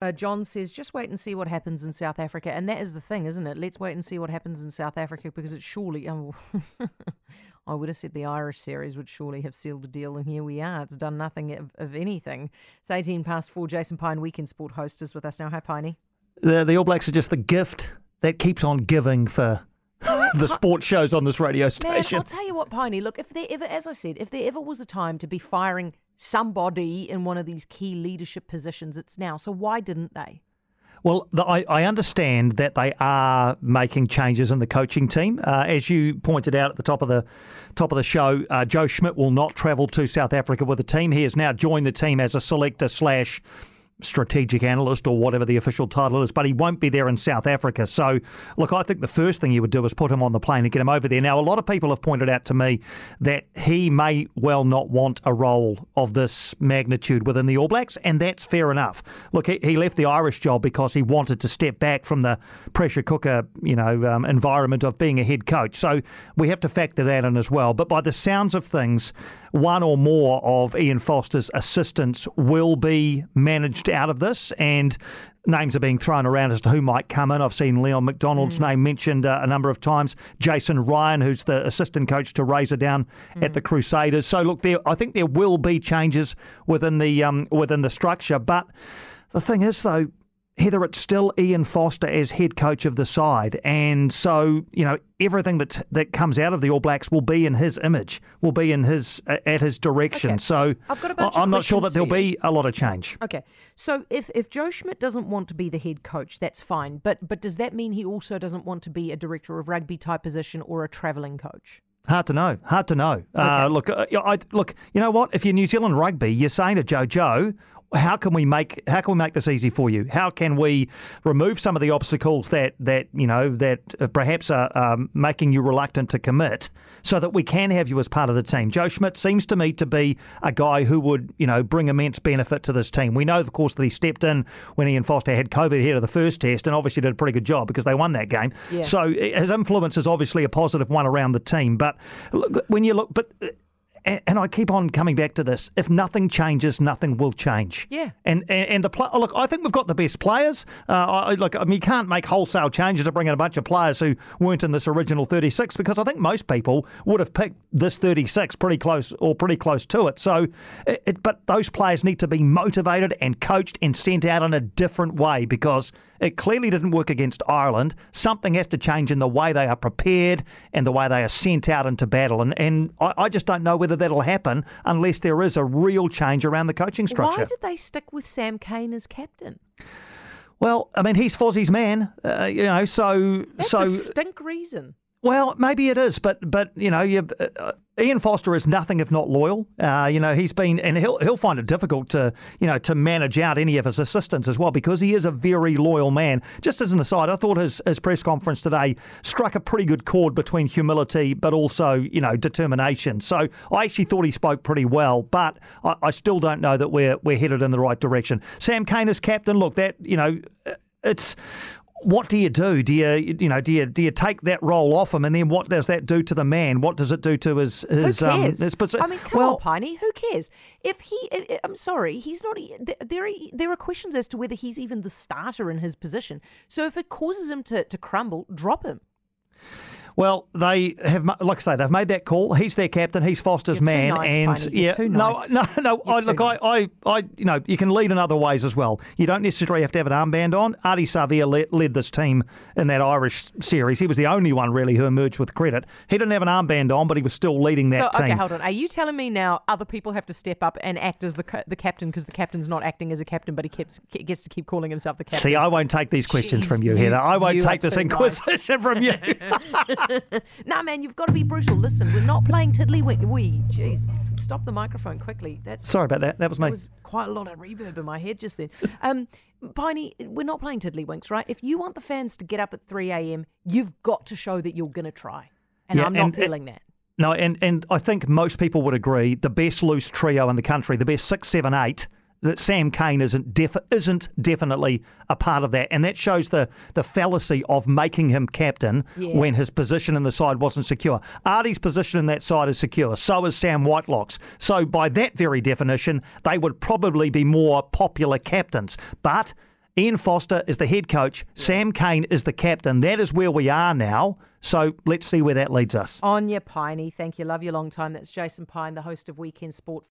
Uh, John says, just wait and see what happens in South Africa. And that is the thing, isn't it? Let's wait and see what happens in South Africa because it surely. Oh, I would have said the Irish series would surely have sealed the deal, and here we are. It's done nothing of, of anything. It's 18 past four. Jason Pine, Weekend Sport host, is with us now. Hi, Piney. The, the All Blacks are just the gift that keeps on giving for the sports shows on this radio Man, station. I'll tell you what, Piney. Look, if there ever, as I said, if there ever was a time to be firing somebody in one of these key leadership positions, it's now. So why didn't they? Well, the, I, I understand that they are making changes in the coaching team. Uh, as you pointed out at the top of the top of the show, uh, Joe Schmidt will not travel to South Africa with the team. He has now joined the team as a selector slash strategic analyst or whatever the official title is, but he won't be there in South Africa. So, look, I think the first thing you would do is put him on the plane and get him over there. Now, a lot of people have pointed out to me that he may well not want a role of this magnitude within the All Blacks, and that's fair enough. Look, he, he left the Irish job because he wanted to step back from the pressure cooker, you know, um, environment of being a head coach. So we have to factor that in as well. But by the sounds of things, one or more of Ian Foster's assistants will be managed out of this, and names are being thrown around as to who might come in. I've seen Leon MacDonald's name mentioned uh, a number of times. Jason Ryan, who's the assistant coach to Razor down at the Crusaders. So look, there I think there will be changes within the um, within the structure, but the thing is though. Heather, it's still Ian Foster as head coach of the side, and so you know everything that that comes out of the All Blacks will be in his image, will be in his uh, at his direction. Okay. So I've got a bunch of I'm not sure that there'll be a lot of change. Okay, so if if Joe Schmidt doesn't want to be the head coach, that's fine. But but does that mean he also doesn't want to be a director of rugby type position or a travelling coach? Hard to know. Hard to know. Uh, look, uh, I, look. You know what? If you're New Zealand Rugby, you're saying to Joe, Joe, how can we make how can we make this easy for you? How can we remove some of the obstacles that that you know that uh, perhaps are um, making you reluctant to commit, so that we can have you as part of the team? Joe Schmidt seems to me to be a guy who would you know bring immense benefit to this team. We know, of course, that he stepped in when Ian Foster had COVID ahead of the first test, and obviously did a pretty good job because they won that game. Yeah. So uh, his influence is obviously a positive one around the team. But look, when you look, but. And, and I keep on coming back to this. If nothing changes, nothing will change. Yeah. And and, and the pl- oh, look, I think we've got the best players. Uh, I, look, I mean, you can't make wholesale changes to bring in a bunch of players who weren't in this original 36 because I think most people would have picked this 36 pretty close or pretty close to it. So, it, it, but those players need to be motivated and coached and sent out in a different way because it clearly didn't work against Ireland. Something has to change in the way they are prepared and the way they are sent out into battle. And and I, I just don't know whether that'll happen unless there is a real change around the coaching structure. Why did they stick with Sam Cane as captain? Well, I mean, he's Fozzie's man, uh, you know. So That's so a stink reason. Well, maybe it is, but but you know, you, uh, Ian Foster is nothing if not loyal. Uh, you know, he's been, and he'll he'll find it difficult to you know to manage out any of his assistants as well because he is a very loyal man. Just as an aside, I thought his his press conference today struck a pretty good chord between humility but also you know determination. So I actually thought he spoke pretty well, but I, I still don't know that we're we're headed in the right direction. Sam Cane is captain, look, that you know, it's what do you do? Do you you know do you do you take that role off him, and then what does that do to the man? What does it do to his his Who um his posi- I mean, come well, on, Piney. Who cares? If he, I'm sorry, he's not. There, are, there are questions as to whether he's even the starter in his position. So if it causes him to, to crumble, drop him. Well, they have, like I say, they've made that call. He's their captain. He's Foster's You're man, nice, and Piney. Yeah, no, nice. no, no. You're I, look, nice. I, I, I, you know, you can lead in other ways as well. You don't necessarily have to have an armband on. Ardie Savea led, led this team in that Irish series. He was the only one really who emerged with credit. He didn't have an armband on, but he was still leading that so team. okay, hold on. Are you telling me now other people have to step up and act as the the captain because the captain's not acting as a captain, but he keeps, gets to keep calling himself the captain? See, I won't take these questions Jeez, from you, Heather. I won't take this too nice. inquisition from you. nah, man, you've got to be brutal. Listen, we're not playing tiddlywink. We, jeez, stop the microphone quickly. That's Sorry about that. That was me. There was quite a lot of reverb in my head just then. Um, Piney, we're not playing tiddlywinks, right? If you want the fans to get up at 3 a.m., you've got to show that you're going to try. And Yeah, I'm not and- feeling that. No, and, and I think most people would agree the best loose trio in the country, the best six, seven, eight, that Sam Cane isn't def- isn't definitely a part of that, and that shows the the fallacy of making him captain Yeah. when his position in the side wasn't secure. Artie's position in that side is secure. So is Sam Whitelock's. So by that very definition, they would probably be more popular captains, but. Ian Foster is the head coach. Sam Cane is the captain. That is where we are now. So let's see where that leads us. On your Piney, thank you. Love you long time. That's Jason Pine, the host of Weekend Sport